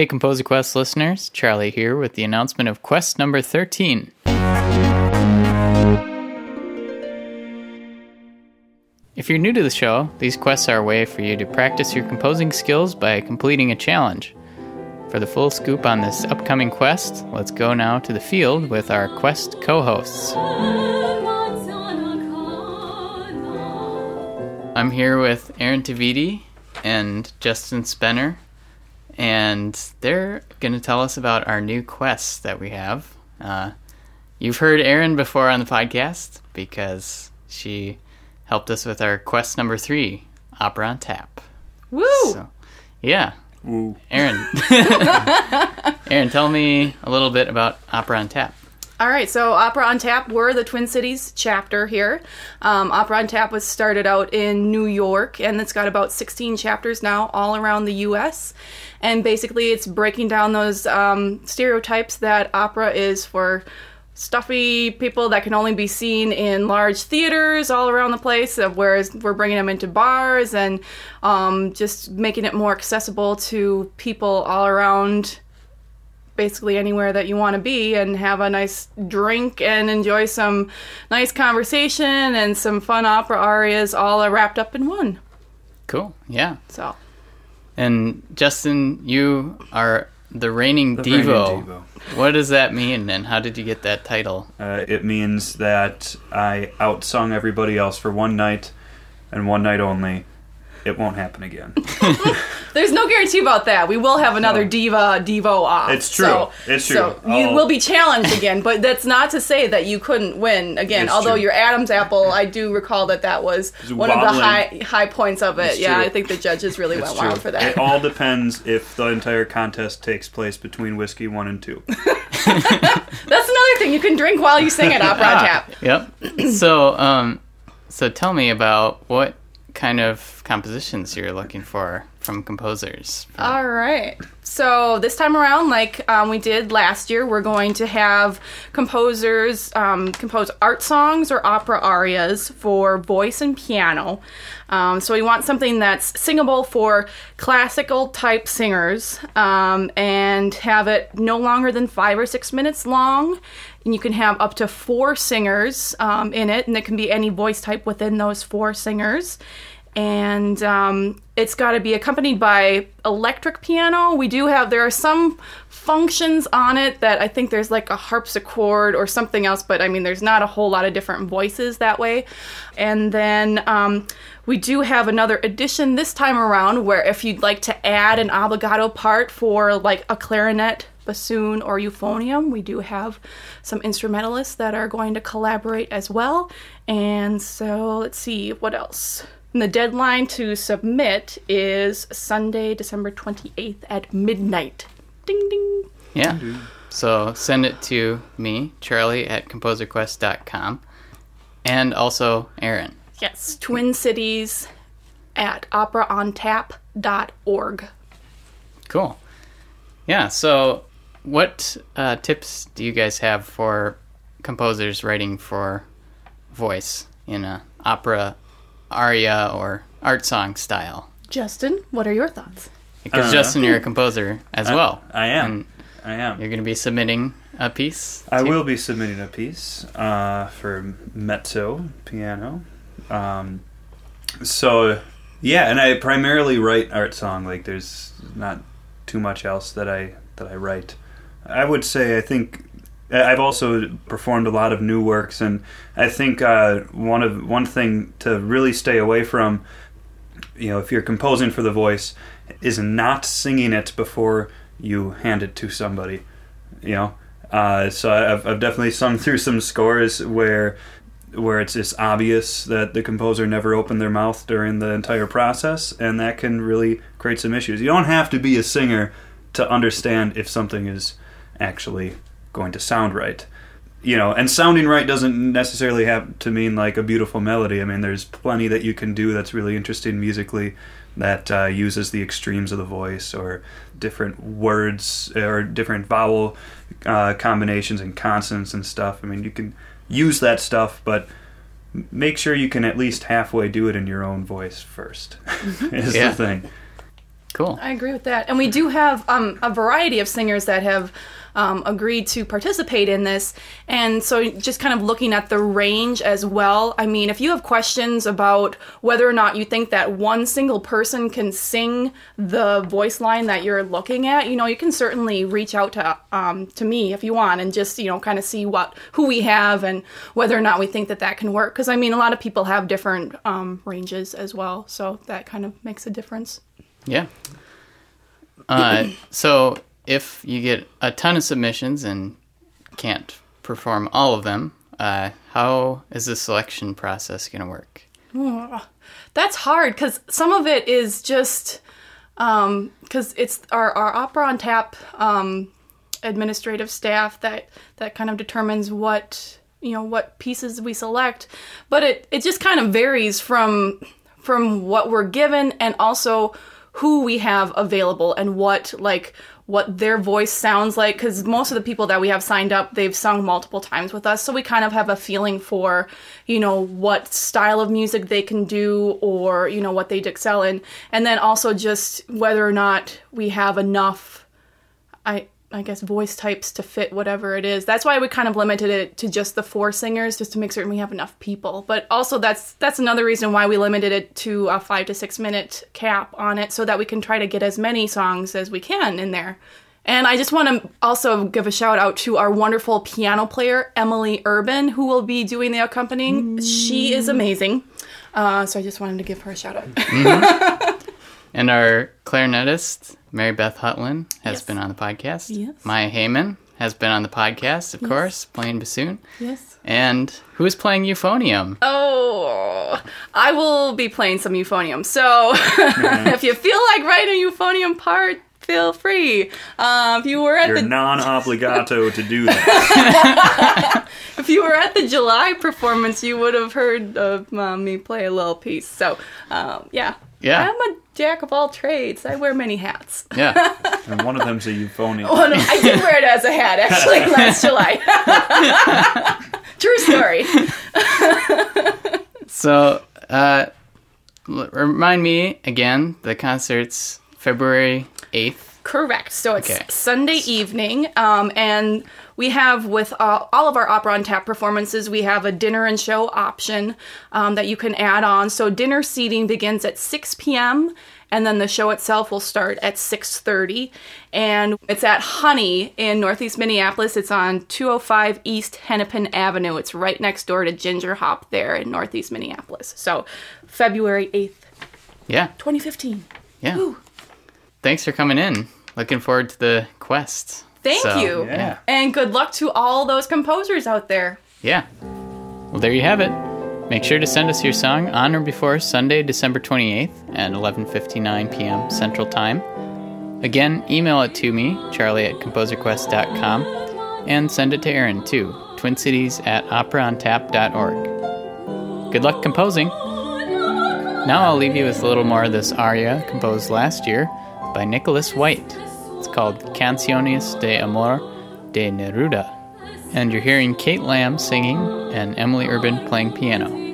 Hey, Composer Quest listeners, Charlie here with the announcement of quest number 13. If you're new to the show, these quests are a way for you to practice your composing skills by completing a challenge. For the full scoop on this upcoming quest, let's go now to the field with our quest co hosts. I'm here with Erin Tavidi and Justin Spenner, and they're going to tell us about our new quests that we have. Uh, you've heard Erin before on the podcast because she helped us with our quest number three, Opera on Tap. Woo! So, yeah, Woo. Erin. Erin, tell me a little bit about Opera on Tap. All right, so Opera on Tap, we're the Twin Cities chapter here. Um, Opera on Tap was started out in New York, and it's got about 16 chapters now all around the U.S. And basically, it's breaking down those um, stereotypes that opera is for stuffy people that can only be seen in large theaters all around the place, uh, whereas we're bringing them into bars and um, just making it more accessible to people all around basically anywhere that you want to be and have a nice drink and enjoy some nice conversation and some fun opera arias all wrapped up in one. Cool. Yeah. So, And Justin, you are the reigning The Divo. reigning Divo. What does that mean, and how did you get that title? Uh, it means that I outsung everybody else for one night and one night only. It won't happen again. there's no guarantee about that. We will have another No. diva divo off. It's true. So, It's true. So you I'll- will be challenged again, but that's not to say that you couldn't win again. It's Although true. your Adam's apple, I do recall that that was It's one of the high high points of it. It's yeah, true. I think the judges really It's went true. wild for that. It all depends if the entire contest takes place between whiskey one and two. That's another thing you can drink while you sing at Opera on Tap. Yep. so, um, so tell me about what kind of compositions you're looking for from composers. All right. So this time around, like um, we did last year, we're going to have composers um, compose art songs or opera arias for voice and piano. Um, so we want something that's singable for classical type singers um, and have it no longer than five or six minutes long. And you can have up to four singers um, in it, and it can be any voice type within those four singers and um, it's got to be accompanied by electric piano. We do have there are some functions on it that I think there's like a harpsichord or something else, but I mean there's not a whole lot of different voices that way. And then um, we do have another addition this time around where if you'd like to add an obbligato part for like a clarinet bassoon or euphonium. We do have some instrumentalists that are going to collaborate as well. And so let's see what else. And the deadline to submit is Sunday, December 28th at midnight. Ding ding. Yeah. So send it to me, Charlie at composerquest.com, and also Erin. Yes, Twin Cities at operaontap.org. Cool. Yeah. So, what uh, tips do you guys have for composers writing for voice in a opera, aria, or art song style? Justin, what are your thoughts? Because Uh, Justin, you're a composer as well. I am. And I am. you're going to be submitting a piece. I too? will be submitting a piece uh, for mezzo piano. Um, so yeah, and I primarily write art song. Like there's not too much else that I that I write. I would say I think I've also performed a lot of new works, and I think uh, one of one thing to really stay away from, you know, if you're composing for the voice, is not singing it before you hand it to somebody. You know, uh, so I've, I've definitely sung through some scores where where it's just obvious that the composer never opened their mouth during the entire process, and that can really create some issues. You don't have to be a singer to understand if something is actually going to sound right. You know, and sounding right doesn't necessarily have to mean like a beautiful melody. I mean, there's plenty that you can do that's really interesting musically that uh, uses the extremes of the voice or different words or different vowel uh, combinations and consonants and stuff. I mean, you can use that stuff, but make sure you can at least halfway do it in your own voice first. is Yeah. the thing. Cool. I agree with that. And we do have um, a variety of singers that have um, agreed to participate in this. And so, just kind of looking at the range as well. I mean, if you have questions about whether or not you think that one single person can sing the voice line that you're looking at, you know, you can certainly reach out to um, to me if you want, and just you know, kind of see what who we have and whether or not we think that that can work. Because I mean, a lot of people have different um, ranges as well, so that kind of makes a difference. Yeah. Uh, so if you get a ton of submissions and can't perform all of them, uh, how is the selection process going to work? That's hard because some of it is just because it's our, our opera on tap um, administrative staff that that kind of determines what you know what pieces we select, but it it just kind of varies from from what we're given and also who we have available and what like what their voice sounds like because most of the people that we have signed up they've sung multiple times with us. So we kind of have a feeling for you know what style of music they can do or you know what they'd excel in. And then also just whether or not we have enough i I guess voice types to fit whatever it is. That's why we kind of limited it to just the four singers, just to make certain we have enough people. But also that's that's another reason why we limited it to a five to six minute cap on it, so that we can try to get as many songs as we can in there. And I just want to also give a shout out to our wonderful piano player Emily Urban, who will be doing the accompanying. She is amazing. Uh, so I just wanted to give her a shout out. And our clarinetist, Mary Beth Hutlin, has Yes. been on the podcast. Yes. Maya Heyman has been on the podcast, of course, playing bassoon. yes. And who is playing euphonium? Oh, I will be playing some euphonium. So if you feel like writing a euphonium part, feel free. Um, if you were at You're the non-obbligato to do that. if you were at the July performance, you would have heard of uh, me play a little piece. So um, yeah, Yeah. I'm a jack of all trades. I wear many hats. Yeah. And one of them's a euphonium. Oh no, I did wear it as a hat actually last July. True story. So, uh, remind me again, the concert's February 8th. Correct. So it's Okay. Sunday evening, um, and we have with uh, all of our opera on tap performances, we have a dinner and show option um, that you can add on. So dinner seating begins at 6 p.m. and then the show itself will start at 6:30, and it's at Honey in Northeast Minneapolis. It's on 205 East Hennepin Avenue. It's right next door to Ginger Hop there in Northeast Minneapolis. So February 8th, Yeah. 2015. Yeah. Woo. Thanks for coming in. Looking forward to the quest. Thank So, you. Yeah. And good luck to all those composers out there. Yeah. Well, there you have it. Make sure to send us your song on or before Sunday, December 28th at 11:59 p.m. Central Time. Again, email it to me, charlie at composerquest.com, and send it to Erin too, twincities at operaontap.org. Good luck composing. Now I'll leave you with a little more of this aria composed last year by Nicholas White. It's called Canciones de Amor de Neruda and you're hearing Kate Lamb singing and Emily Urban playing piano.